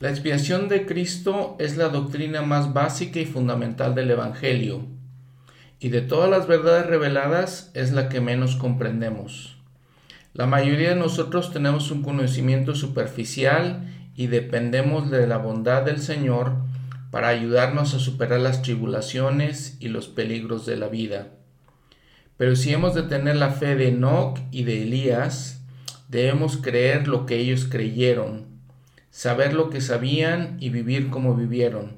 La expiación de Cristo es la doctrina más básica y fundamental del Evangelio, y de todas las verdades reveladas es la que menos comprendemos. La mayoría de nosotros tenemos un conocimiento superficial y dependemos de la bondad del Señor para ayudarnos a superar las tribulaciones y los peligros de la vida. Pero si hemos de tener la fe de Enoch y de Elías, debemos creer lo que ellos creyeron saber lo que sabían y vivir como vivieron.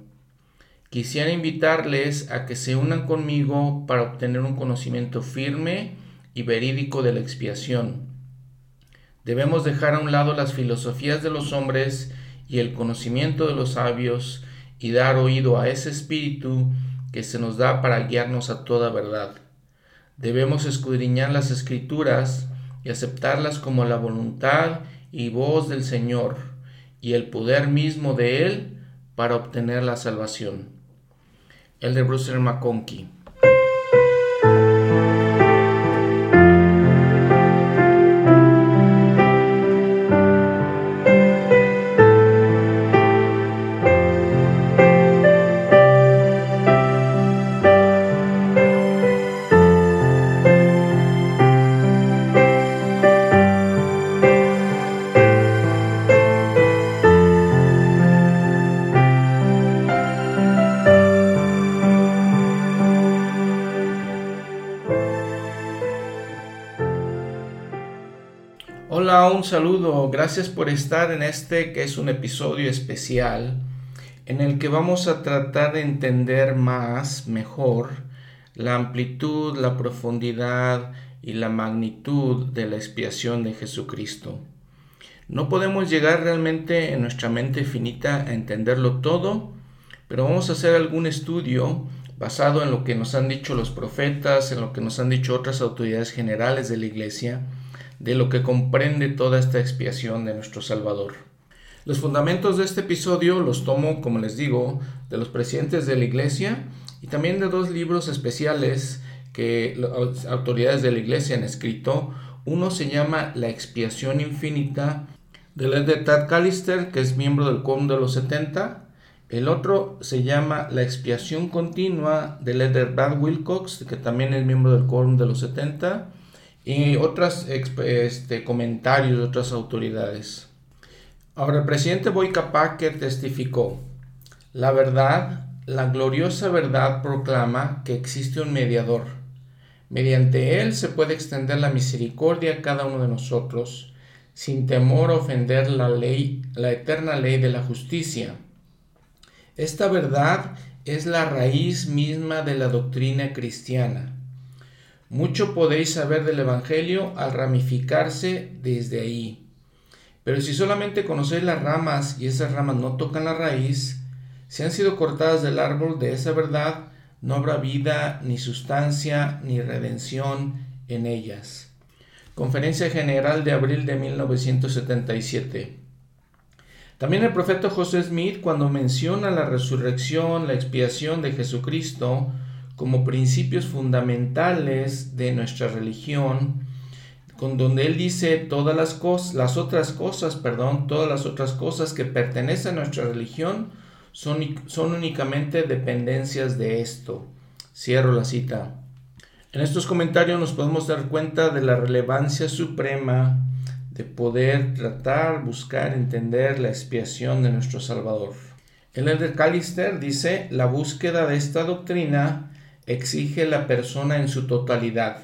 Quisiera invitarles a que se unan conmigo para obtener un conocimiento firme y verídico de la expiación. Debemos dejar a un lado las filosofías de los hombres y el conocimiento de los sabios y dar oído a ese espíritu que se nos da para guiarnos a toda verdad. Debemos escudriñar las escrituras y aceptarlas como la voluntad y voz del Señor y el poder mismo de Él para obtener la salvación. El de Bruce McConkie. Un saludo. Gracias por estar en este que es un episodio especial en el que vamos a tratar de entender más, mejor, la amplitud, la profundidad y la magnitud de la expiación de Jesucristo. No podemos llegar realmente en nuestra mente finita a entenderlo todo, pero vamos a hacer algún estudio basado en lo que nos han dicho los profetas, en lo que nos han dicho otras autoridades generales de la iglesia, de lo que comprende toda esta expiación de nuestro Salvador. Los fundamentos de este episodio los tomo, como les digo, de los presidentes de la Iglesia y también de dos libros especiales que las autoridades de la Iglesia han escrito. Uno se llama La expiación infinita del de Tad Callister, que es miembro del Quórum de los 70. El otro se llama La expiación continua de Leder Brad Wilcox, que también es miembro del Quórum de los 70 y otros este, comentarios de otras autoridades. Ahora, el presidente Boyka Packer testificó, la verdad, la gloriosa verdad proclama que existe un mediador. Mediante él se puede extender la misericordia a cada uno de nosotros, sin temor a ofender la ley, la eterna ley de la justicia. Esta verdad es la raíz misma de la doctrina cristiana. Mucho podéis saber del Evangelio al ramificarse desde ahí. Pero si solamente conocéis las ramas y esas ramas no tocan la raíz, si han sido cortadas del árbol de esa verdad, no habrá vida, ni sustancia, ni redención en ellas. Conferencia General de abril de 1977. También el profeta José Smith, cuando menciona la resurrección, la expiación de Jesucristo, como principios fundamentales de nuestra religión, con donde él dice todas las cosas, las otras cosas, perdón, todas las otras cosas que pertenecen a nuestra religión son, son únicamente dependencias de esto. Cierro la cita. En estos comentarios nos podemos dar cuenta de la relevancia suprema de poder tratar, buscar, entender la expiación de nuestro Salvador. El Elder Callister dice, la búsqueda de esta doctrina exige la persona en su totalidad,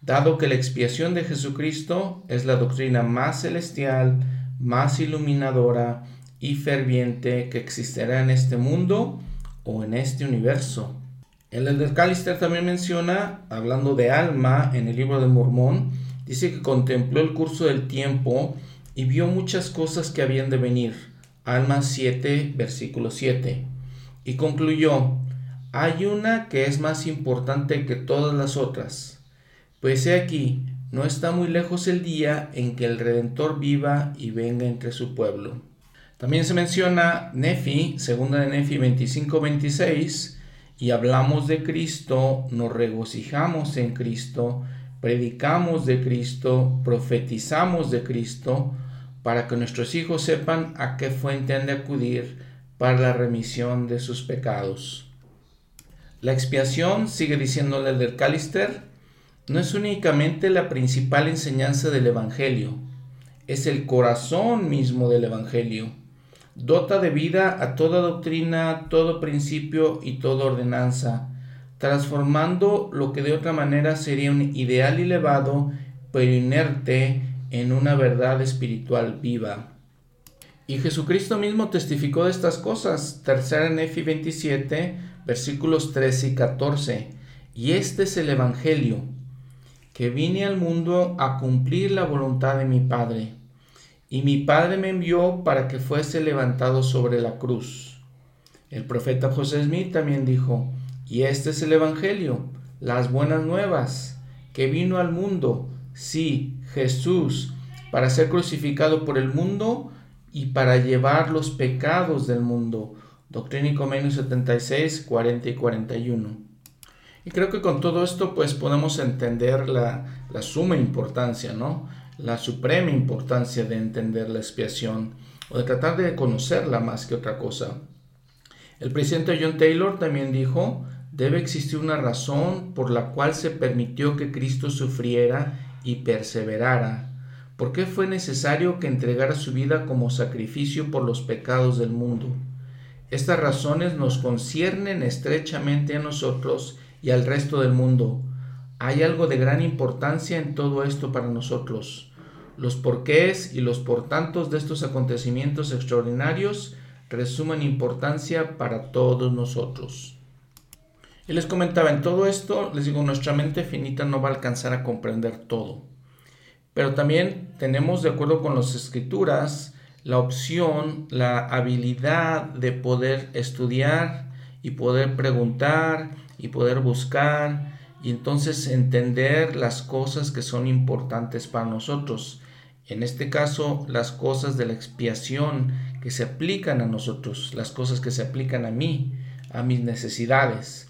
dado que la expiación de Jesucristo es la doctrina más celestial, más iluminadora y ferviente que existirá en este mundo o en este universo. El Elder Callister también menciona, hablando de alma en el libro de Mormón, dice que contempló el curso del tiempo y vio muchas cosas que habían de venir. Alma 7, versículo 7. Y concluyó, hay una que es más importante que todas las otras, pues he aquí, no está muy lejos el día en que el Redentor viva y venga entre su pueblo. También se menciona Nefi, segunda de Nefi 25-26, y hablamos de Cristo, nos regocijamos en Cristo, predicamos de Cristo, profetizamos de Cristo, para que nuestros hijos sepan a qué fuente han de acudir para la remisión de sus pecados. La expiación, sigue diciéndole el del Calister, no es únicamente la principal enseñanza del Evangelio, es el corazón mismo del Evangelio. Dota de vida a toda doctrina, todo principio y toda ordenanza, transformando lo que de otra manera sería un ideal elevado, pero inerte, en una verdad espiritual viva. Y Jesucristo mismo testificó de estas cosas. Tercera Nefi 27, versículos 13 y 14. Y este es el Evangelio, que vine al mundo a cumplir la voluntad de mi Padre. Y mi Padre me envió para que fuese levantado sobre la cruz. El profeta José Smith también dijo, y este es el Evangelio, las buenas nuevas, que vino al mundo, sí, Jesús, para ser crucificado por el mundo y para llevar los pecados del mundo. Doctrina y Comenio 76, 40 y 41. Y creo que con todo esto pues podemos entender la, la suma importancia, ¿no? La suprema importancia de entender la expiación o de tratar de conocerla más que otra cosa. El presidente John Taylor también dijo, debe existir una razón por la cual se permitió que Cristo sufriera y perseverara ¿Por qué fue necesario que entregara su vida como sacrificio por los pecados del mundo? Estas razones nos conciernen estrechamente a nosotros y al resto del mundo. Hay algo de gran importancia en todo esto para nosotros. Los porqués y los portantos de estos acontecimientos extraordinarios resumen importancia para todos nosotros. Y les comentaba, en todo esto, les digo, nuestra mente finita no va a alcanzar a comprender todo. Pero también tenemos, de acuerdo con las escrituras, la opción, la habilidad de poder estudiar y poder preguntar y poder buscar y entonces entender las cosas que son importantes para nosotros. En este caso, las cosas de la expiación que se aplican a nosotros, las cosas que se aplican a mí, a mis necesidades.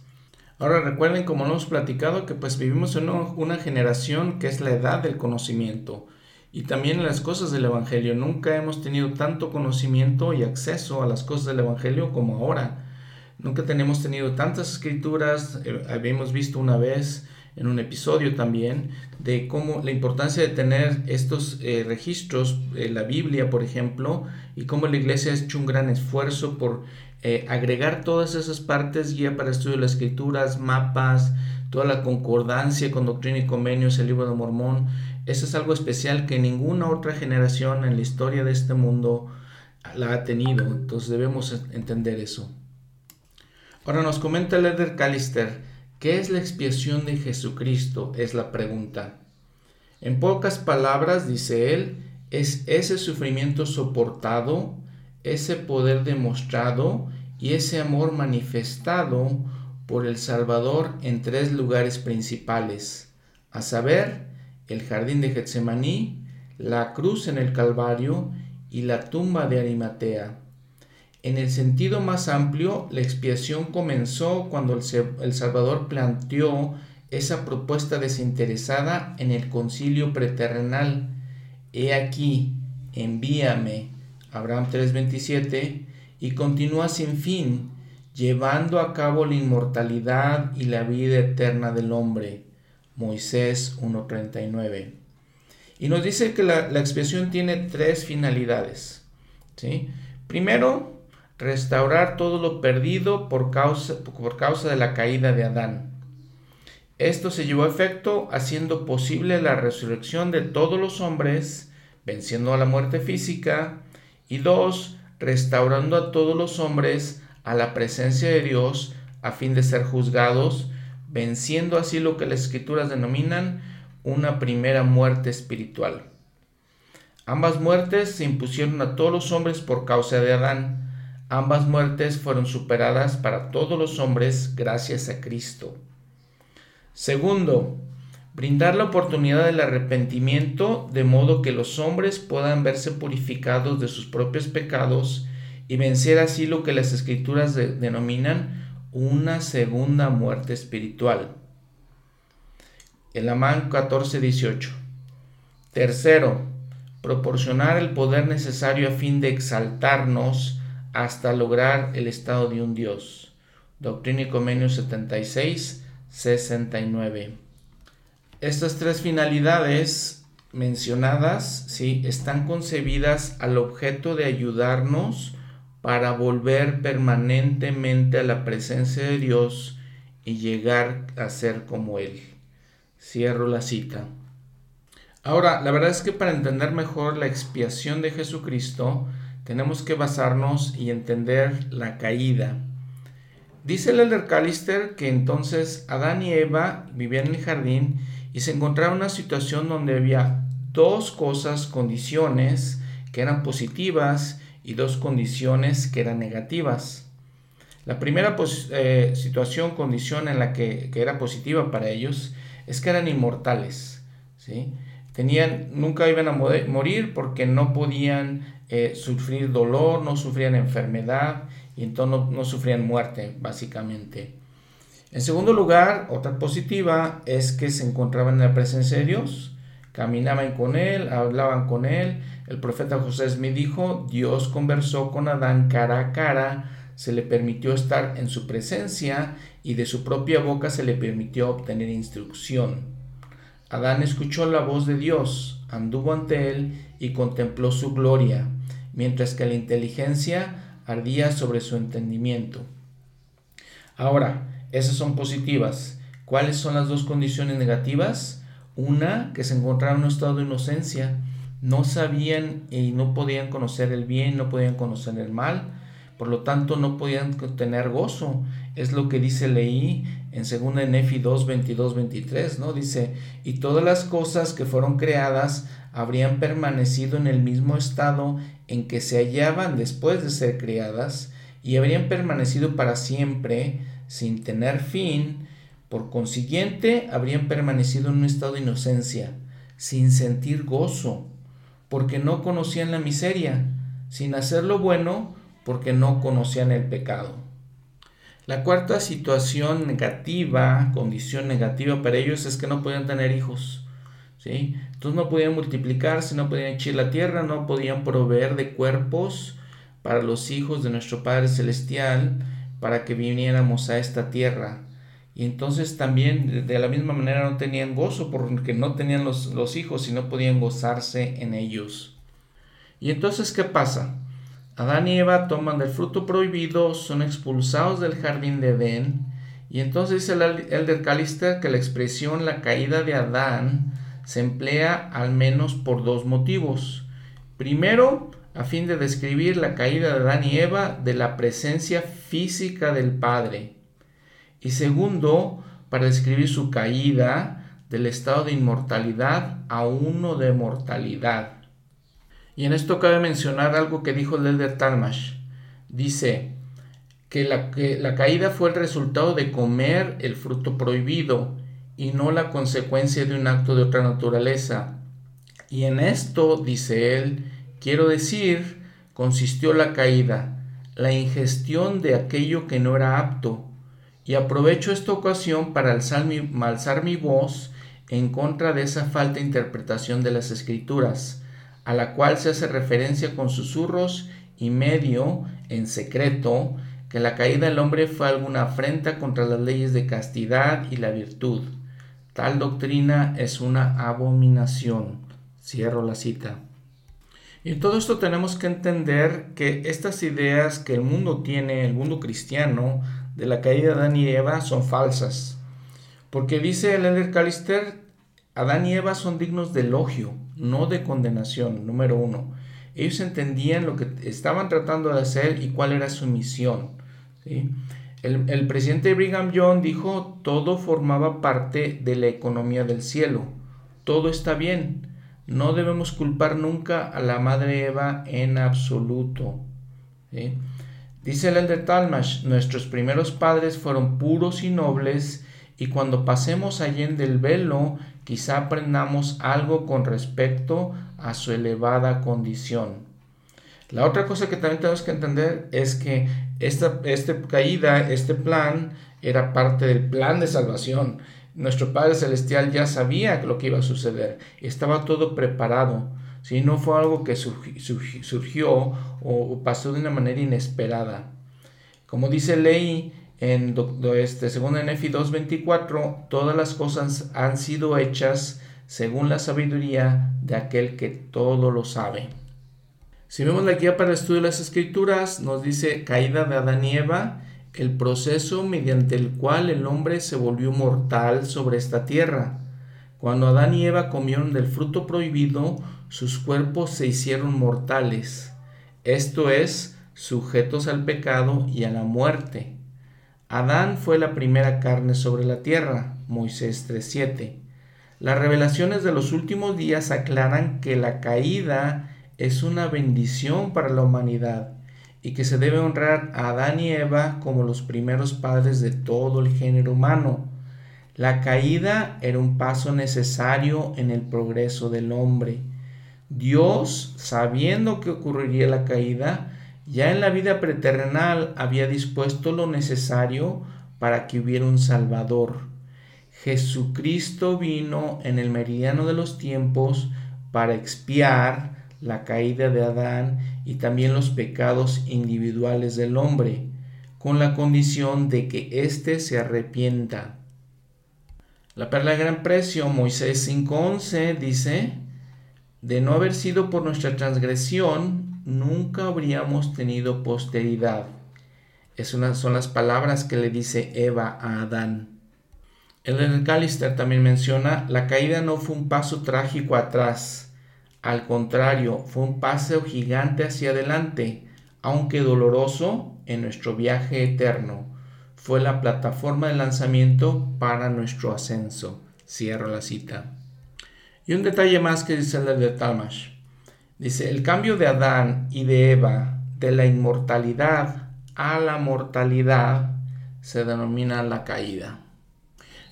Ahora recuerden, como lo hemos platicado, que pues vivimos en una generación que es la edad del conocimiento y también las cosas del Evangelio. Nunca hemos tenido tanto conocimiento y acceso a las cosas del Evangelio como ahora. Nunca tenemos tenido tantas escrituras. Eh, habíamos visto una vez en un episodio también de cómo la importancia de tener estos eh, registros, eh, la Biblia por ejemplo, y cómo la iglesia ha hecho un gran esfuerzo por eh, agregar todas esas partes, guía para estudio de las escrituras, mapas, toda la concordancia con doctrina y convenios, el libro de Mormón. Eso es algo especial que ninguna otra generación en la historia de este mundo la ha tenido. Entonces debemos entender eso. Ahora nos comenta Leder Callister, ¿qué es la expiación de Jesucristo? Es la pregunta. En pocas palabras, dice él, es ese sufrimiento soportado ese poder demostrado y ese amor manifestado por el Salvador en tres lugares principales, a saber, el jardín de Getsemaní, la cruz en el Calvario y la tumba de Arimatea. En el sentido más amplio, la expiación comenzó cuando el Salvador planteó esa propuesta desinteresada en el concilio preterrenal. He aquí, envíame, Abraham 3:27, y continúa sin fin, llevando a cabo la inmortalidad y la vida eterna del hombre. Moisés 1:39. Y nos dice que la, expiación tiene tres finalidades. ¿sí? Primero, restaurar todo lo perdido por causa, por causa de la caída de Adán. Esto se llevó a efecto haciendo posible la resurrección de todos los hombres, venciendo a la muerte física, y dos, restaurando a todos los hombres a la presencia de Dios a fin de ser juzgados, venciendo así lo que las escrituras denominan una primera muerte espiritual. Ambas muertes se impusieron a todos los hombres por causa de Adán. Ambas muertes fueron superadas para todos los hombres gracias a Cristo. Segundo, brindar la oportunidad del arrepentimiento de modo que los hombres puedan verse purificados de sus propios pecados y vencer así lo que las escrituras denominan una segunda muerte espiritual. El Amán 14:18. Tercero, proporcionar el poder necesario a fin de exaltarnos hasta lograr el estado de un Dios. Doctrina y Comenio 76, 69. Estas tres finalidades mencionadas ¿sí? están concebidas al objeto de ayudarnos para volver permanentemente a la presencia de Dios y llegar a ser como Él. Cierro la cita. Ahora, la verdad es que para entender mejor la expiación de Jesucristo, tenemos que basarnos y entender la caída. Dice el elder Callister que entonces Adán y Eva vivían en el jardín y se encontraron en una situación donde había dos cosas, condiciones que eran positivas y dos condiciones que eran negativas. La primera eh, situación, condición en la que, era positiva para ellos es que eran inmortales. ¿sí? Tenían, nunca iban a morir porque no podían eh, sufrir dolor, no sufrían enfermedad y entonces no sufrían muerte, básicamente. En segundo lugar, otra positiva es que se encontraban en la presencia de Dios caminaban con él, hablaban con él. El profeta José Smith dijo, Dios conversó con Adán cara a cara, se le permitió estar en su presencia y de su propia boca se le permitió obtener instrucción. Adán escuchó la voz de Dios, anduvo ante él y contempló su gloria, mientras que la inteligencia ardía sobre su entendimiento. Ahora, esas son positivas. ¿Cuáles son las dos condiciones negativas? Una, que se encontraron en un estado de inocencia, no sabían y no podían conocer el bien, no podían conocer el mal, por lo tanto no podían tener gozo. Es lo que dice leí en 2 Nefi 2, 22, 23, ¿no? Dice, y todas las cosas que fueron creadas habrían permanecido en el mismo estado en que se hallaban después de ser creadas, y habrían permanecido para siempre, sin tener fin, por consiguiente, habrían permanecido en un estado de inocencia, sin sentir gozo, porque no conocían la miseria, sin hacer lo bueno, porque no conocían el pecado. La cuarta situación negativa, condición negativa para ellos es que no podían tener hijos. ¿sí? Entonces no podían multiplicarse, no podían echar la tierra, no podían proveer de cuerpos para los hijos de nuestro Padre Celestial para que viniéramos a esta tierra. Y entonces también de la misma manera no tenían gozo porque no tenían los, los hijos y no podían gozarse en ellos. Y entonces, ¿qué pasa? Adán y Eva toman del fruto prohibido, son expulsados del jardín de Edén. Y entonces dice el Elder Callister que la expresión la caída de Adán se emplea al menos por dos motivos. Primero, a fin de describir la caída de Adán y Eva de la presencia física del Padre y segundo, para describir su caída del estado de inmortalidad a uno de mortalidad. Y en esto cabe mencionar algo que dijo el Elder Talmash. Dice que la, que la caída fue el resultado de comer el fruto prohibido y no la consecuencia de un acto de otra naturaleza. Y en esto, dice él, quiero decir, consistió la caída, la ingestión de aquello que no era apto, y aprovecho esta ocasión para alzar mi, voz en contra de esa falta de interpretación de las escrituras, a la cual se hace referencia con susurros y medio en secreto que la caída del hombre fue alguna afrenta contra las leyes de castidad y la virtud. Tal doctrina es una abominación. Cierro la cita. Y en todo esto tenemos que entender que estas ideas que el mundo tiene, el mundo cristiano, de la caída de Adán y Eva son falsas. Porque dice el Elder Callister, Adán y Eva son dignos de elogio, no de condenación, número uno. Ellos entendían lo que estaban tratando de hacer y cuál era su misión. El, el presidente Brigham Young dijo, todo formaba parte de la economía del cielo, todo está bien, no debemos culpar nunca a la madre Eva en absoluto. Dice el Elder Talmash, nuestros primeros padres fueron puros y nobles, y cuando pasemos allende el velo, quizá aprendamos algo con respecto a su elevada condición. La otra cosa que también tenemos que entender es que esta, esta caída, este plan, era parte del plan de salvación. Nuestro Padre Celestial ya sabía lo que iba a suceder, estaba todo preparado. ¿Sí? no fue algo que surgió o pasó de una manera inesperada. Como dice Ley en este, según Nefi 2.24, todas las cosas han sido hechas según la sabiduría de aquel que todo lo sabe. Si vemos la guía para el estudio de las escrituras, nos dice caída de Adán y Eva, el proceso mediante el cual el hombre se volvió mortal sobre esta tierra. Cuando Adán y Eva comieron del fruto prohibido, sus cuerpos se hicieron mortales, esto es, sujetos al pecado y a la muerte. Adán fue la primera carne sobre la tierra, Moisés 3.7. Las revelaciones de los últimos días aclaran que la caída es una bendición para la humanidad y que se debe honrar a Adán y Eva como los primeros padres de todo el género humano. La caída era un paso necesario en el progreso del hombre. Dios, sabiendo que ocurriría la caída, ya en la vida preterrenal había dispuesto lo necesario para que hubiera un Salvador. Jesucristo vino en el meridiano de los tiempos para expiar la caída de Adán y también los pecados individuales del hombre, con la condición de que éste se arrepienta. La perla de gran precio, Moisés 5.11, dice, de no haber sido por nuestra transgresión, nunca habríamos tenido posteridad. Es una, son las palabras que le dice Eva a Adán. El Callister también menciona, la caída no fue un paso trágico atrás, al contrario, fue un paseo gigante hacia adelante, aunque doloroso, en nuestro viaje eterno. Fue la plataforma de lanzamiento para nuestro ascenso. Cierro la cita. Y un detalle más que dice el de Talmash. Dice, el cambio de Adán y de Eva de la inmortalidad a la mortalidad se denomina la caída.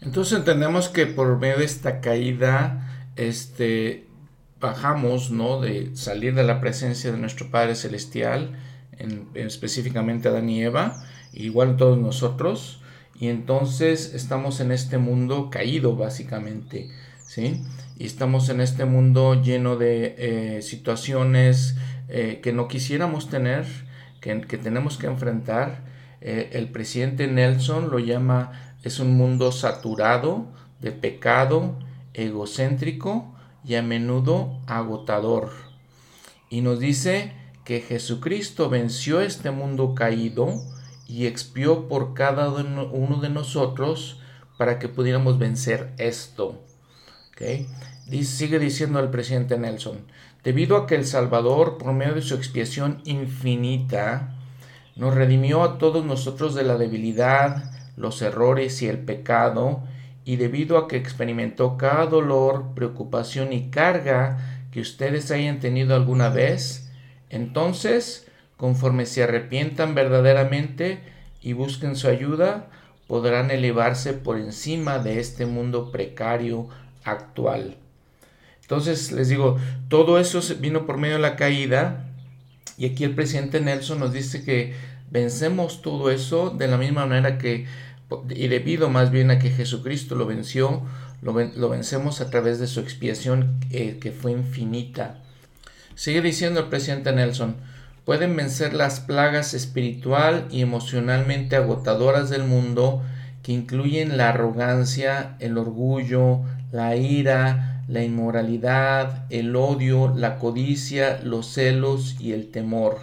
Entonces entendemos que por medio de esta caída, este, bajamos, ¿no? De salir de la presencia de nuestro Padre Celestial, en, específicamente Adán y Eva, igual todos nosotros, y entonces estamos en este mundo caído, básicamente, ¿sí? Y estamos en este mundo lleno de eh, situaciones eh, que no quisiéramos tener, que, tenemos que enfrentar. Eh, el presidente Nelson lo llama, es un mundo saturado de pecado, egocéntrico y a menudo agotador. Y nos dice que Jesucristo venció este mundo caído y expió por cada uno de nosotros para que pudiéramos vencer esto sigue diciendo el presidente Nelson, debido a que el Salvador, por medio de su expiación infinita, nos redimió a todos nosotros de la debilidad, los errores y el pecado, y debido a que experimentó cada dolor, preocupación y carga que ustedes hayan tenido alguna vez, entonces, conforme se arrepientan verdaderamente y busquen su ayuda, podrán elevarse por encima de este mundo precario actual. Entonces, les digo, todo eso vino por medio de la caída y aquí el presidente Nelson nos dice que vencemos todo eso de la misma manera que, y debido más bien a que Jesucristo lo venció, lo, vencemos a través de su expiación eh, que fue infinita. Sigue diciendo el presidente Nelson, pueden vencer las plagas espiritual y emocionalmente agotadoras del mundo que incluyen la arrogancia, el orgullo, la ira, la inmoralidad, el odio, la codicia, los celos y el temor.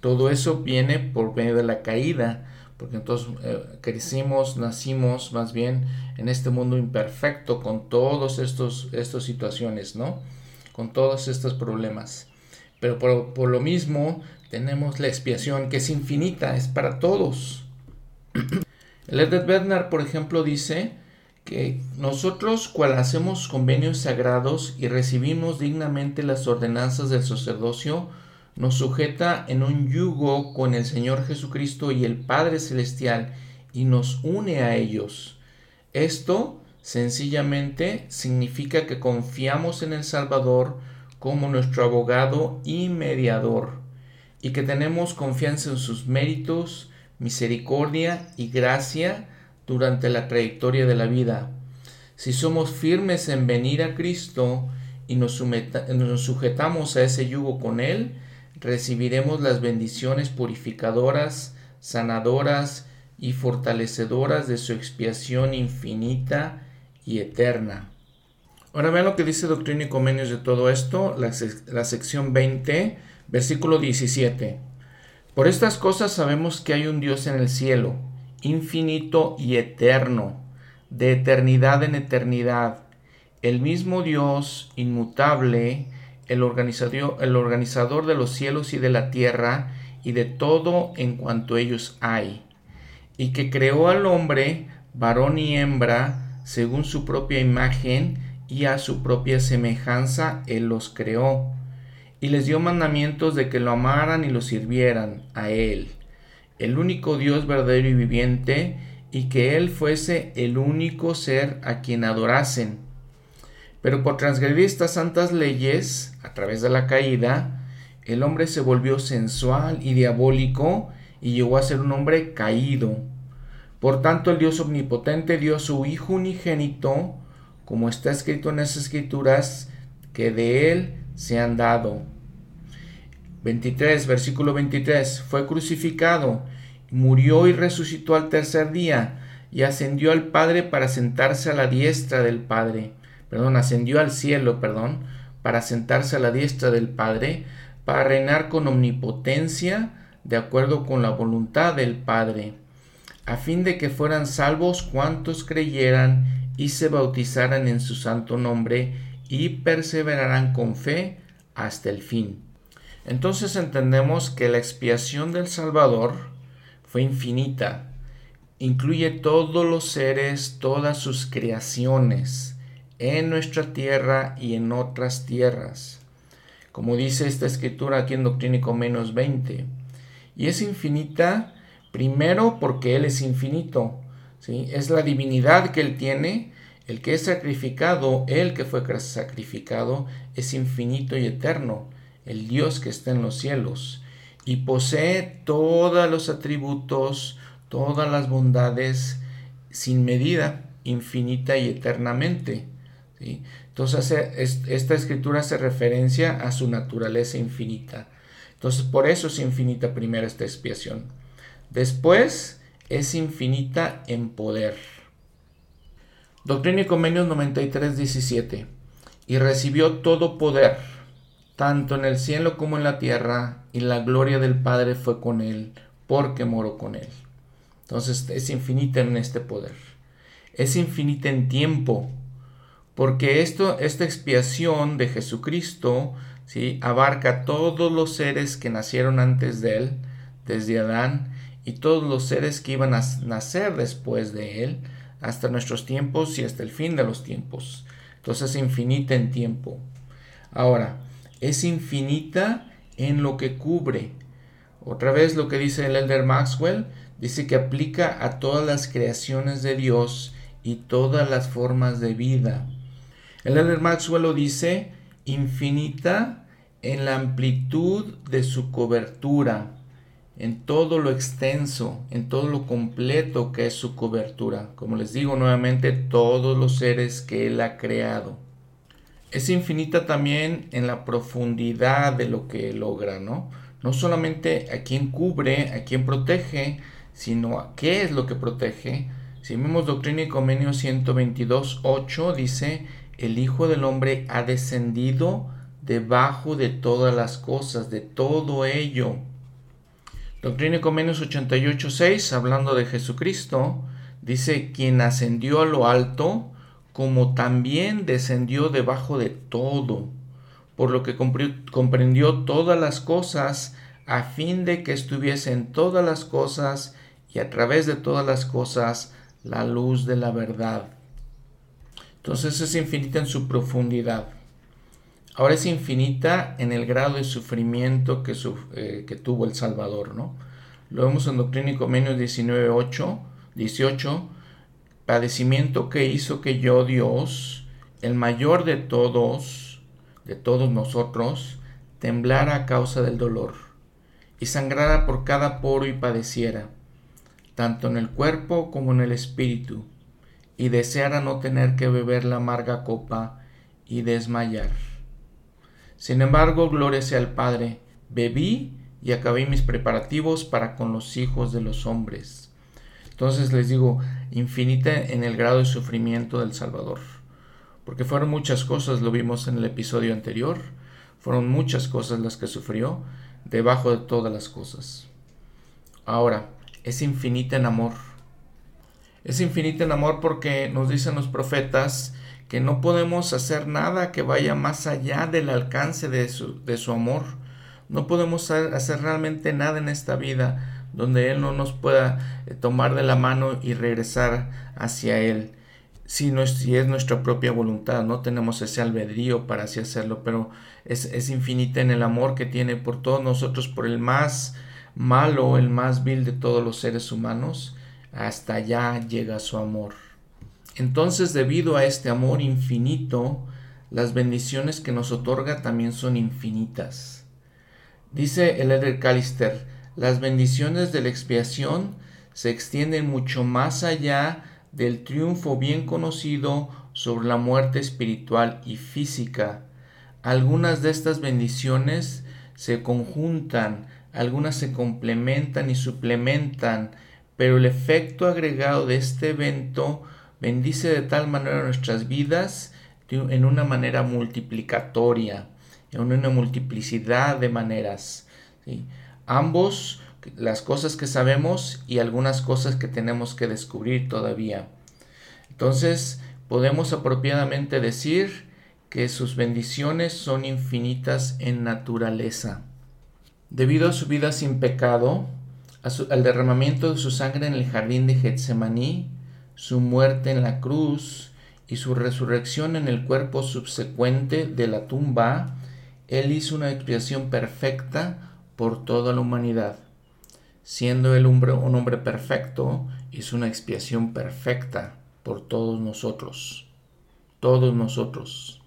Todo eso viene por medio de la caída, porque entonces eh, crecimos, nacimos más bien en este mundo imperfecto con todas estas situaciones, ¿no? Con todos estos problemas. Pero por, por lo mismo tenemos la expiación que es infinita, es para todos. El Edith Bednar, por ejemplo, dice, que nosotros cual hacemos convenios sagrados y recibimos dignamente las ordenanzas del sacerdocio, nos sujeta en un yugo con el Señor Jesucristo y el Padre Celestial y nos une a ellos. Esto sencillamente significa que confiamos en el Salvador como nuestro abogado y mediador y que tenemos confianza en sus méritos, misericordia y gracia durante la trayectoria de la vida. Si somos firmes en venir a Cristo y nos, sujetamos a ese yugo con Él, recibiremos las bendiciones purificadoras, sanadoras y fortalecedoras de su expiación infinita y eterna. Ahora vean lo que dice Doctrina y Comenios de todo esto, la, la sección 20, versículo 17. Por estas cosas sabemos que hay un Dios en el cielo, infinito y eterno, de eternidad en eternidad, el mismo Dios inmutable, el organizador, el organizador de los cielos y de la tierra y de todo en cuanto ellos hay, y que creó al hombre, varón y hembra, según su propia imagen y a su propia semejanza, él los creó, y les dio mandamientos de que lo amaran y lo sirvieran a él, el único Dios verdadero y viviente, y que él fuese el único ser a quien adorasen pero por transgredir estas santas leyes, a través de la caída, el hombre se volvió sensual y diabólico y llegó a ser un hombre caído. Por tanto, el Dios omnipotente dio a su Hijo unigénito, como está escrito en las escrituras, que de él se han dado. 23, versículo 23, fue crucificado, murió y resucitó al tercer día, y ascendió al Padre para sentarse a la diestra del Padre perdón, ascendió al cielo, perdón, para sentarse a la diestra del Padre, para reinar con omnipotencia, de acuerdo con la voluntad del Padre, a fin de que fueran salvos cuantos creyeran y se bautizaran en su santo nombre y perseveraran con fe hasta el fin. Entonces entendemos que la expiación del Salvador fue infinita, incluye todos los seres, todas sus creaciones, en nuestra tierra y en otras tierras. Como dice esta escritura aquí en Doctrínico menos 20. Y es infinita primero porque Él es infinito. ¿sí? Es la divinidad que Él tiene. El que es sacrificado, el que fue sacrificado, es infinito y eterno. El Dios que está en los cielos. Y posee todos los atributos, todas las bondades sin medida, infinita y eternamente. Entonces esta escritura hace referencia a su naturaleza infinita. Entonces por eso es infinita primero esta expiación. Después es infinita en poder. Doctrina y Convenios 93, 17. Y recibió todo poder, tanto en el cielo como en la tierra, y la gloria del Padre fue con él, porque moró con él. Entonces es infinita en este poder. Es infinita en tiempo, porque esto, esta expiación de Jesucristo ¿sí? abarca todos los seres que nacieron antes de él, desde Adán, y todos los seres que iban a nacer después de él, hasta nuestros tiempos y hasta el fin de los tiempos. Entonces es infinita en tiempo. Ahora, es infinita en lo que cubre. Otra vez lo que dice el elder Maxwell, dice que aplica a todas las creaciones de Dios y todas las formas de vida. El Elder Maxwell lo dice infinita en la amplitud de su cobertura, en todo lo extenso, en todo lo completo que es su cobertura. Como les digo nuevamente, todos los seres que Él ha creado. Es infinita también en la profundidad de lo que logra, ¿no? No solamente a quien cubre, a quien protege, sino a qué es lo que protege. Si vemos Doctrina y Convenio 122, 8, dice, el Hijo del Hombre ha descendido debajo de todas las cosas, de todo ello. Doctrina y Convenios 88.6, hablando de Jesucristo, dice, quien ascendió a lo alto, como también descendió debajo de todo, por lo que comprendió todas las cosas, a fin de que estuviese en todas las cosas y a través de todas las cosas la luz de la verdad. Entonces es infinita en su profundidad. Ahora es infinita en el grado de sufrimiento que, eh, que tuvo el Salvador, ¿no? Lo vemos en Doctrina y Convenios 19, 18, padecimiento que hizo que yo, Dios, el mayor de todos, de todos nosotros, temblara a causa del dolor, y sangrara por cada poro y padeciera, tanto en el cuerpo como en el espíritu, y deseara no tener que beber la amarga copa y desmayar. Sin embargo, gloria sea al Padre, bebí y acabé mis preparativos para con los hijos de los hombres. Entonces les digo, infinita en el grado de sufrimiento del Salvador. Porque fueron muchas cosas, lo vimos en el episodio anterior, fueron muchas cosas las que sufrió debajo de todas las cosas. Ahora, es infinita en amor. Es infinita en amor porque nos dicen los profetas que no podemos hacer nada que vaya más allá del alcance de su, de su amor. No podemos hacer realmente nada en esta vida donde Él no nos pueda eh, tomar de la mano y regresar hacia Él. Si, no es, si es nuestra propia voluntad, no tenemos ese albedrío para así hacerlo, pero es, es infinita en el amor que tiene por todos nosotros, por el más malo, el más vil de todos los seres humanos, hasta allá llega su amor. Entonces, debido a este amor infinito, las bendiciones que nos otorga también son infinitas. Dice el Elder Callister, las bendiciones de la expiación se extienden mucho más allá del triunfo bien conocido sobre la muerte espiritual y física. Algunas de estas bendiciones se conjuntan algunas se complementan y suplementan, pero el efecto agregado de este evento bendice de tal manera nuestras vidas en una manera multiplicatoria, en una multiplicidad de maneras. Ambos, las cosas que sabemos y algunas cosas que tenemos que descubrir todavía. Entonces, podemos apropiadamente decir que sus bendiciones son infinitas en naturaleza. Debido a su vida sin pecado, al derramamiento de su sangre en el jardín de Getsemaní, su muerte en la cruz y su resurrección en el cuerpo subsecuente de la tumba, Él hizo una expiación perfecta por toda la humanidad. Siendo Él un hombre perfecto, hizo una expiación perfecta por todos nosotros. Todos nosotros.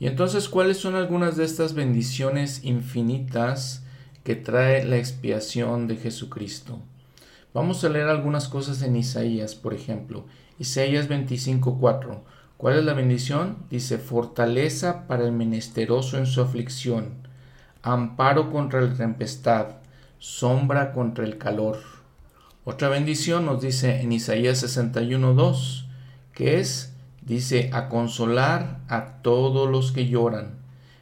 Y entonces, ¿cuáles son algunas de estas bendiciones infinitas que trae la expiación de Jesucristo? Vamos a leer algunas cosas en Isaías, por ejemplo. Isaías 25:4. ¿Cuál es la bendición? Dice, fortaleza para el menesteroso en su aflicción, amparo contra la tempestad, sombra contra el calor. Otra bendición nos dice en Isaías 61:2, que es Dice, a consolar a todos los que lloran.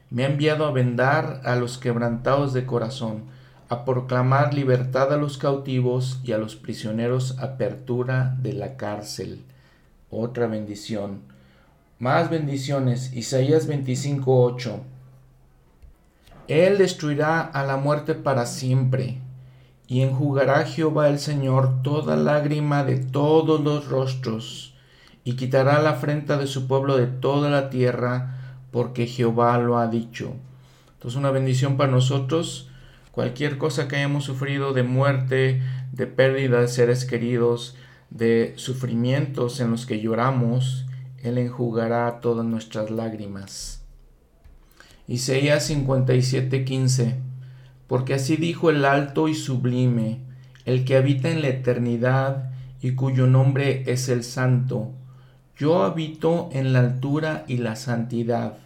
Me ha enviado a vendar a los quebrantados de corazón, a proclamar libertad a los cautivos y a los prisioneros apertura de la cárcel. Otra bendición. Más bendiciones. Isaías 25:8. Él destruirá a la muerte para siempre, y enjugará Jehová el Señor toda lágrima de todos los rostros y quitará la afrenta de su pueblo de toda la tierra, porque Jehová lo ha dicho. Entonces una bendición para nosotros, cualquier cosa que hayamos sufrido de muerte, de pérdida de seres queridos, de sufrimientos en los que lloramos, Él enjugará todas nuestras lágrimas. Isaías 57:15 Porque así dijo el alto y sublime, el que habita en la eternidad y cuyo nombre es el santo yo habito en la altura y la santidad,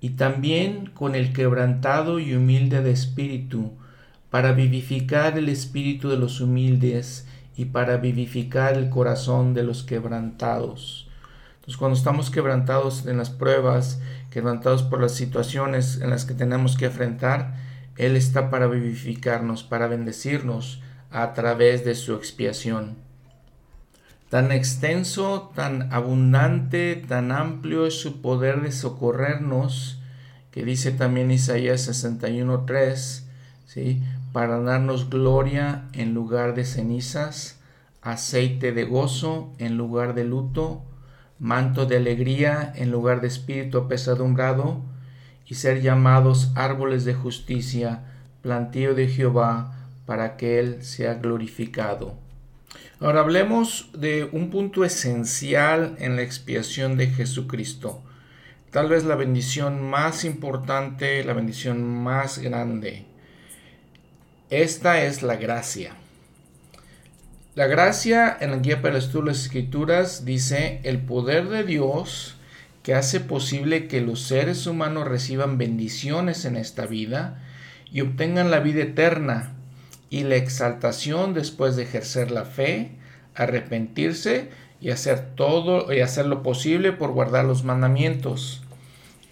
y también con el quebrantado y humilde de espíritu, para vivificar el espíritu de los humildes y para vivificar el corazón de los quebrantados. Entonces cuando estamos quebrantados en las pruebas, quebrantados por las situaciones en las que tenemos que enfrentar, Él está para vivificarnos, para bendecirnos a través de su expiación. Tan extenso, tan abundante, tan amplio es su poder de socorrernos, que dice también Isaías 61.3, ¿sí? para darnos gloria en lugar de cenizas, aceite de gozo en lugar de luto, manto de alegría en lugar de espíritu apesadumbrado, y ser llamados árboles de justicia, plantío de Jehová, para que Él sea glorificado. Ahora hablemos de un punto esencial en la expiación de Jesucristo. Tal vez la bendición más importante, la bendición más grande. Esta es la gracia. La gracia en la guía para el estudio de las escrituras dice el poder de Dios que que hace posible que los seres humanos reciban bendiciones en esta vida y obtengan la vida eterna y la exaltación después de ejercer la fe, arrepentirse y hacer todo y hacer lo posible por guardar los mandamientos.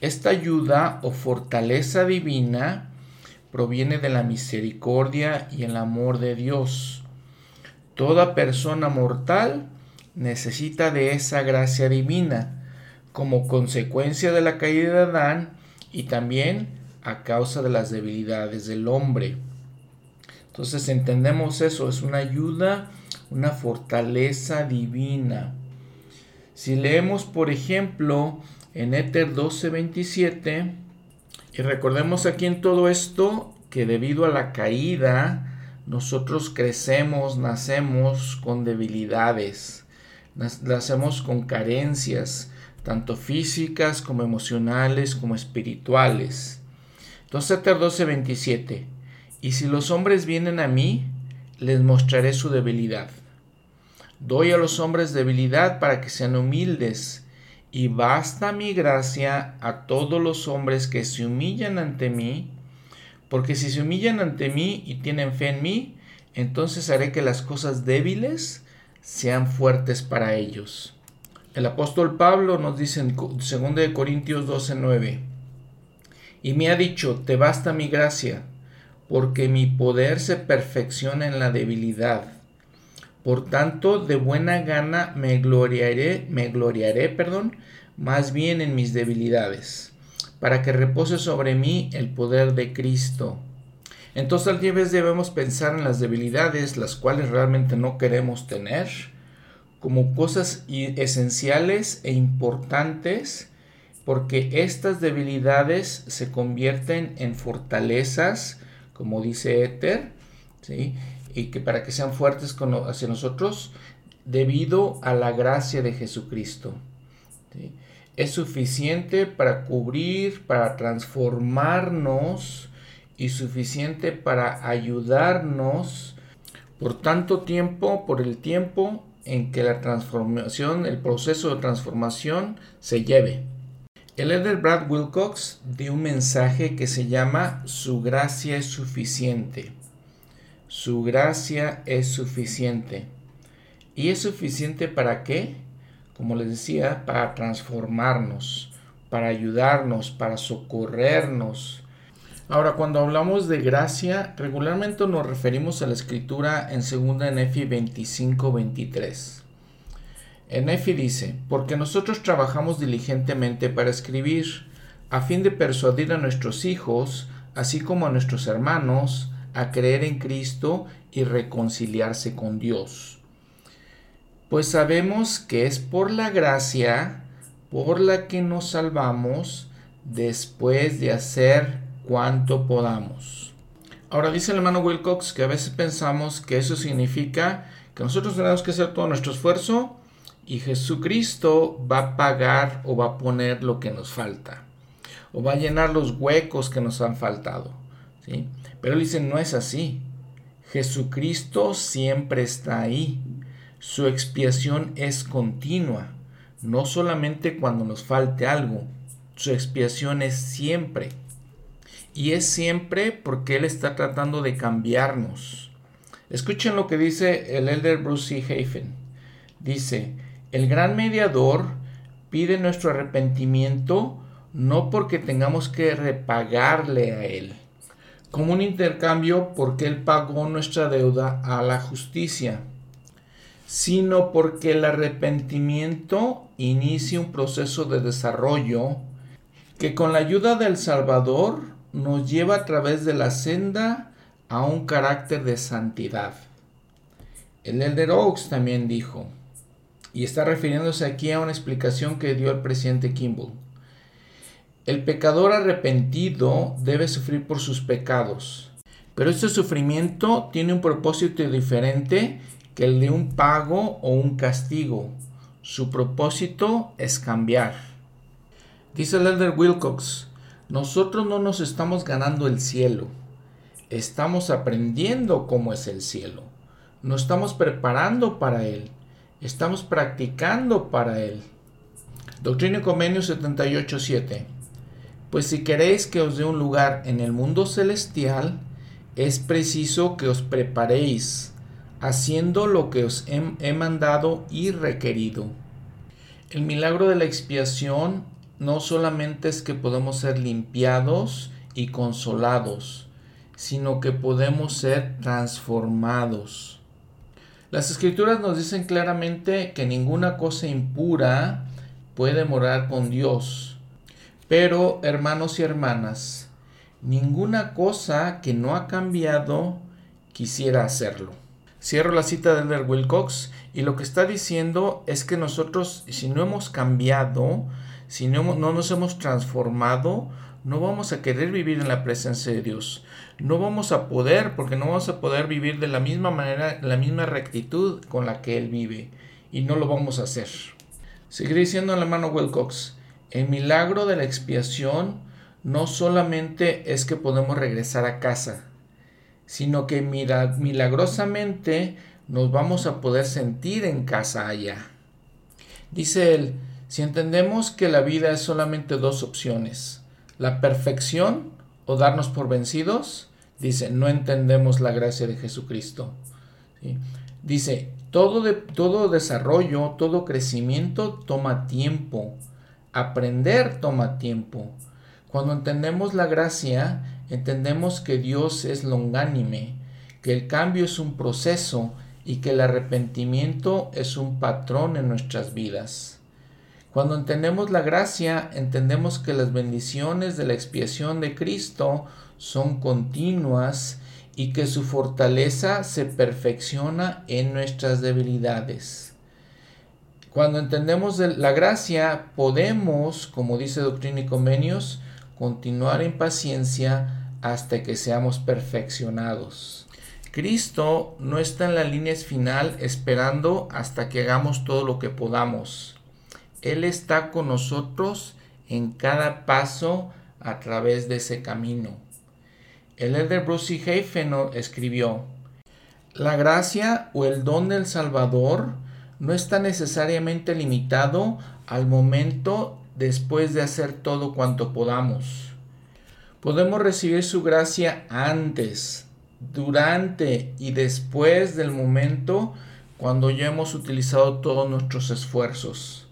Esta ayuda o fortaleza divina proviene de la misericordia y el amor de Dios. Toda persona mortal necesita de esa gracia divina como consecuencia de la caída de Adán y también a causa de las debilidades del hombre. Entonces entendemos eso, es una ayuda, una fortaleza divina. Si leemos, por ejemplo, en Éter 12:27, y recordemos aquí en todo esto que debido a la caída, nosotros crecemos, nacemos con debilidades, nacemos con carencias, tanto físicas como emocionales como espirituales. Entonces, Éter 12:27, y si los hombres vienen a mí, les mostraré su debilidad. Doy a los hombres debilidad para que sean humildes, y basta mi gracia a todos los hombres que se humillan ante mí, porque si se humillan ante mí y tienen fe en mí, entonces haré que las cosas débiles sean fuertes para ellos. El apóstol Pablo nos dice en 2 Corintios 12:9, y me ha dicho, te basta mi gracia, porque mi poder se perfecciona en la debilidad. Por tanto, de buena gana me gloriaré, me gloriaré, perdón, más bien en mis debilidades, para que repose sobre mí el poder de Cristo. Entonces, al vez debemos pensar en las debilidades, las cuales realmente no queremos tener, como cosas esenciales e importantes, porque estas debilidades se convierten en fortalezas, como dice Éter, ¿sí? y que para que sean fuertes hacia nosotros, debido a la gracia de Jesucristo. Es suficiente para cubrir, para transformarnos y suficiente para ayudarnos por tanto tiempo, por el tiempo en que la transformación, el proceso de transformación se lleve. El elder Brad Wilcox dio un mensaje que se llama Su gracia es suficiente. Su gracia es suficiente. ¿Y es suficiente para qué? Como les decía, para transformarnos, para ayudarnos, para socorrernos. Ahora, cuando hablamos de gracia, regularmente nos referimos a la escritura en 2 Nefi 25, 23. Enefi dice, porque nosotros trabajamos diligentemente para escribir, a fin de persuadir a nuestros hijos, así como a nuestros hermanos, a creer en Cristo y reconciliarse con Dios. Pues sabemos que es por la gracia por la que nos salvamos después de hacer cuanto podamos. Ahora dice el hermano Wilcox que a veces pensamos que eso significa que nosotros tenemos que hacer todo nuestro esfuerzo y Jesucristo va a pagar o va a poner lo que nos falta o va a llenar los huecos que nos han faltado. ¿sí? Pero él dice, no es así. Jesucristo siempre está ahí. Su expiación es continua, no solamente cuando nos falte algo. Su expiación es siempre. Y es siempre porque Él está tratando de cambiarnos. Escuchen lo que dice el elder Bruce C. Hafen. Dice, el gran mediador pide nuestro arrepentimiento no porque tengamos que repagarle a Él, como un intercambio porque Él pagó nuestra deuda a la justicia, sino porque el arrepentimiento inicia un proceso de desarrollo que con la ayuda del Salvador nos lleva a través de la senda a un carácter de santidad. El Elder Oaks también dijo, y está refiriéndose aquí a una explicación que dio el presidente Kimball. El pecador arrepentido debe sufrir por sus pecados, pero este sufrimiento tiene un propósito diferente que el de un pago o un castigo. Su propósito es cambiar. Dice el elder Wilcox, nosotros no nos estamos ganando el cielo, estamos aprendiendo cómo es el cielo, nos estamos preparando para él. Estamos practicando para Él. Doctrina y Convenio 78.7. Pues si queréis que os dé un lugar en el mundo celestial, es preciso que os preparéis, haciendo lo que os he, he mandado y requerido. El milagro de la expiación no solamente es que podemos ser limpiados y consolados, sino que podemos ser transformados. Las escrituras nos dicen claramente que ninguna cosa impura puede morar con Dios. Pero, hermanos y hermanas, ninguna cosa que no ha cambiado quisiera hacerlo. Cierro la cita de Elder Wilcox y lo que está diciendo es que nosotros, si no hemos cambiado, si no, no nos hemos transformado, no vamos a querer vivir en la presencia de Dios. No vamos a poder, porque no vamos a poder vivir de la misma manera, la misma rectitud con la que Él vive. Y no lo vamos a hacer. Seguiré diciendo el hermano Wilcox, el milagro de la expiación no solamente es que podemos regresar a casa, sino que milagrosamente nos vamos a poder sentir en casa allá. Dice él, si entendemos que la vida es solamente dos opciones, la perfección o darnos por vencidos, dice, no entendemos la gracia de Jesucristo. Dice, todo, todo desarrollo, todo crecimiento toma tiempo. Aprender toma tiempo. Cuando entendemos la gracia, entendemos que Dios es longánime, que el cambio es un proceso y que el arrepentimiento es un patrón en nuestras vidas. Cuando entendemos la gracia, entendemos que las bendiciones de la expiación de Cristo son continuas y que su fortaleza se perfecciona en nuestras debilidades. Cuando entendemos la gracia, podemos, como dice Doctrina y Convenios, continuar en paciencia hasta que seamos perfeccionados. Cristo no está en la línea final esperando hasta que hagamos todo lo que podamos. Él está con nosotros en cada paso a través de ese camino. El elder Bruce Hafen escribió, la gracia o el don del Salvador no está necesariamente limitado al momento después de hacer todo cuanto podamos. Podemos recibir su gracia antes, durante y después del momento cuando ya hemos utilizado todos nuestros esfuerzos.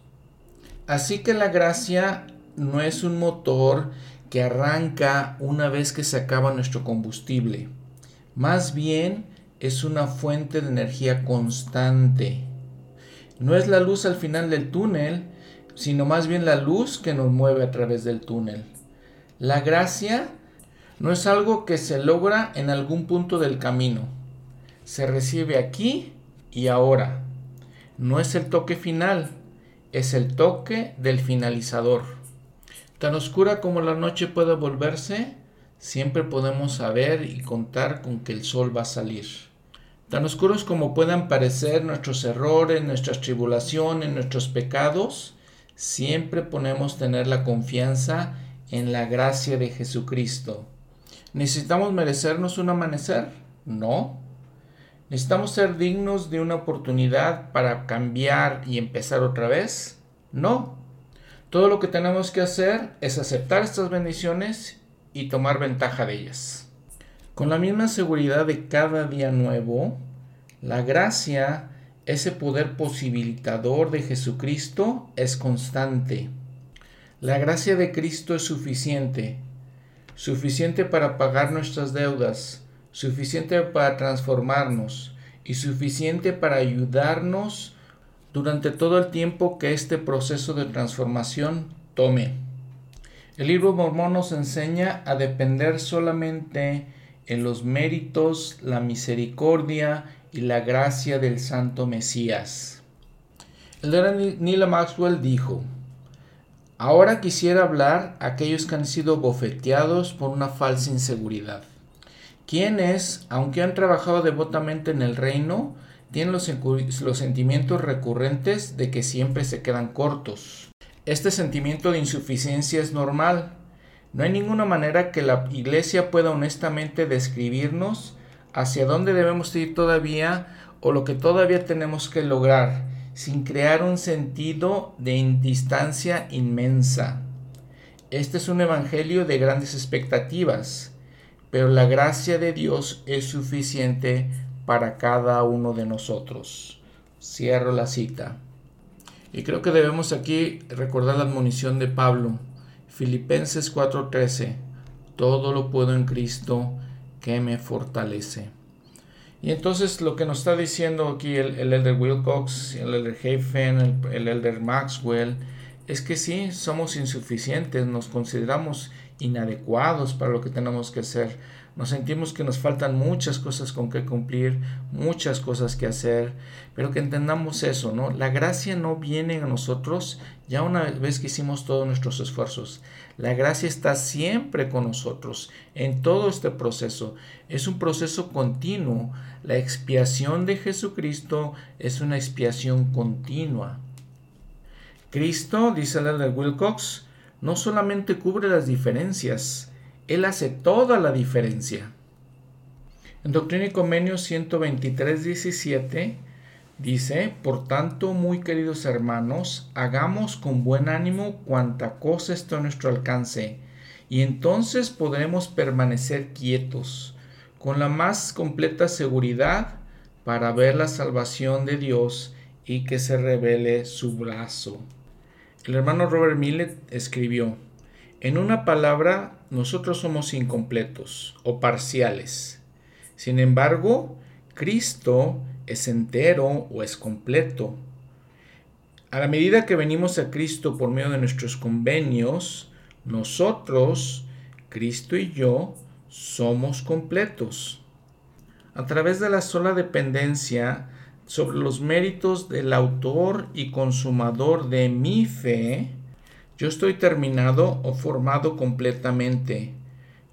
Así que la gracia no es un motor que arranca una vez que se acaba nuestro combustible. Más bien es una fuente de energía constante. No es la luz al final del túnel, sino más bien la luz que nos mueve a través del túnel. La gracia no es algo que se logra en algún punto del camino. Se recibe aquí y ahora. No es el toque final, es el toque del finalizador. Tan oscura como la noche puede volverse, siempre podemos saber y contar con que el sol va a salir. Tan oscuros como puedan parecer nuestros errores, nuestras tribulaciones, nuestros pecados, siempre podemos tener la confianza en la gracia de Jesucristo. ¿Necesitamos merecernos un amanecer? No. ¿Necesitamos ser dignos de una oportunidad para cambiar y empezar otra vez? No. Todo lo que tenemos que hacer es aceptar estas bendiciones y tomar ventaja de ellas. Con la misma seguridad de cada día nuevo, la gracia, ese poder posibilitador de Jesucristo, es constante. La gracia de Cristo es suficiente, suficiente para pagar nuestras deudas, suficiente para transformarnos y suficiente para ayudarnos durante todo el tiempo que este proceso de transformación tome. El libro mormón nos enseña a depender solamente en los méritos, la misericordia y la gracia del Santo Mesías. El de Neil Maxwell dijo, Ahora quisiera hablar a aquellos que han sido bofeteados por una falsa inseguridad quienes, aunque han trabajado devotamente en el reino, tienen los, los, sentimientos recurrentes de que siempre se quedan cortos. Este sentimiento de insuficiencia es normal. No hay ninguna manera que la iglesia pueda honestamente describirnos hacia dónde debemos ir todavía o lo que todavía tenemos que lograr, sin crear un sentido de distancia inmensa. Este es un evangelio de grandes expectativas, pero la gracia de Dios es suficiente para cada uno de nosotros. Cierro la cita. Y creo que debemos aquí recordar la admonición de Pablo, Filipenses 4:13, todo lo puedo en Cristo que me fortalece. Y entonces lo que nos está diciendo aquí el, elder Wilcox, el elder Hafen, el, el elder Maxwell, es que sí, somos insuficientes, nos consideramos inadecuados para lo que tenemos que hacer. Nos sentimos que nos faltan muchas cosas con que cumplir, muchas cosas que hacer, pero que entendamos eso, ¿no? La gracia no viene a nosotros ya una vez que hicimos todos nuestros esfuerzos. La gracia está siempre con nosotros en todo este proceso. Es un proceso continuo. La expiación de Jesucristo es una expiación continua. Cristo, dice el de Wilcox, no solamente cubre las diferencias, Él hace toda la diferencia. En Doctrina y Convenio 123, 17 dice, Por tanto, muy queridos hermanos, hagamos con buen ánimo cuanta cosa está a nuestro alcance, y entonces podremos permanecer quietos, con la más completa seguridad, para ver la salvación de Dios y que se revele su brazo. El hermano Robert Millet escribió, en una palabra, nosotros somos incompletos o parciales. Sin embargo, Cristo es entero o es completo. A la medida que venimos a Cristo por medio de nuestros convenios, nosotros, Cristo y yo, somos completos. A través de la sola dependencia, sobre los méritos del autor y consumador de mi fe, yo estoy terminado o formado completamente.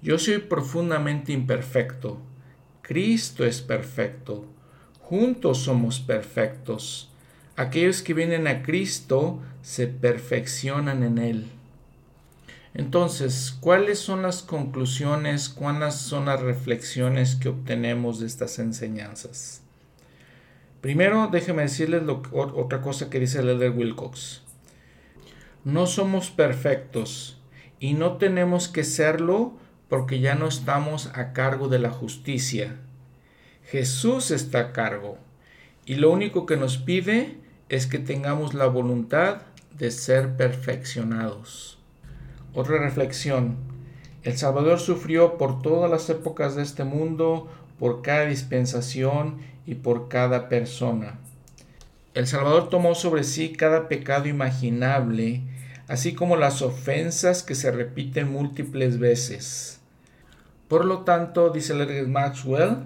Yo soy profundamente imperfecto. Cristo es perfecto. Juntos somos perfectos. Aquellos que vienen a Cristo se perfeccionan en Él. Entonces, ¿cuáles son las conclusiones, cuáles son las reflexiones que obtenemos de estas enseñanzas? Primero, déjeme decirles otra cosa que dice el Elder Wilcox. No somos perfectos y no tenemos que serlo porque ya no estamos a cargo de la justicia. Jesús está a cargo y lo único que nos pide es que tengamos la voluntad de ser perfeccionados. Otra reflexión. El Salvador sufrió por todas las épocas de este mundo, por cada dispensación y por cada persona. El Salvador tomó sobre sí cada pecado imaginable, así como las ofensas que se repiten múltiples veces. Por lo tanto, dice Larry Maxwell,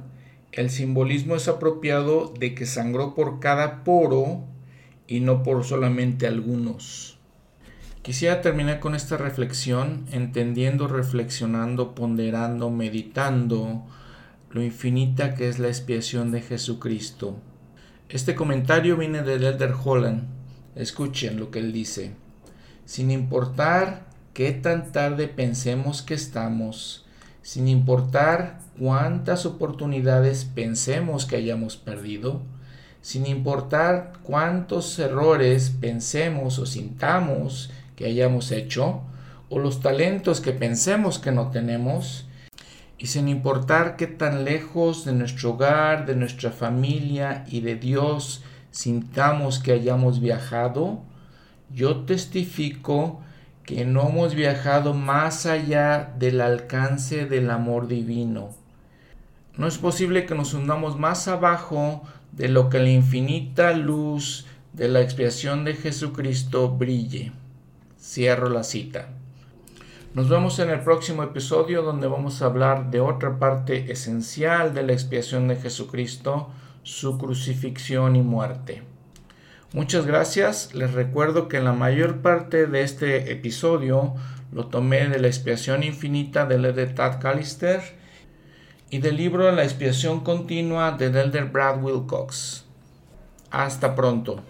el simbolismo es apropiado de que sangró por cada poro y no por solamente algunos. Quisiera terminar con esta reflexión, entendiendo, reflexionando, ponderando, meditando, lo infinita que es la expiación de Jesucristo. Este comentario viene de Elder Holland. Escuchen lo que él dice. Sin importar qué tan tarde pensemos que estamos, sin importar cuántas oportunidades pensemos que hayamos perdido, sin importar cuántos errores pensemos o sintamos que hayamos hecho, o los talentos que pensemos que no tenemos, y sin importar qué tan lejos de nuestro hogar, de nuestra familia y de Dios sintamos que hayamos viajado, yo testifico que no hemos viajado más allá del alcance del amor divino. No es posible que nos hundamos más abajo de lo que la infinita luz de la expiación de Jesucristo brille. Cierro la cita. Nos vemos en el próximo episodio donde vamos a hablar de otra parte esencial de la expiación de Jesucristo, su crucifixión y muerte. Muchas gracias. Les recuerdo que la mayor parte de este episodio lo tomé de la expiación infinita del Elder Tad Callister y del libro La expiación continua de Elder Brad Wilcox. Hasta pronto.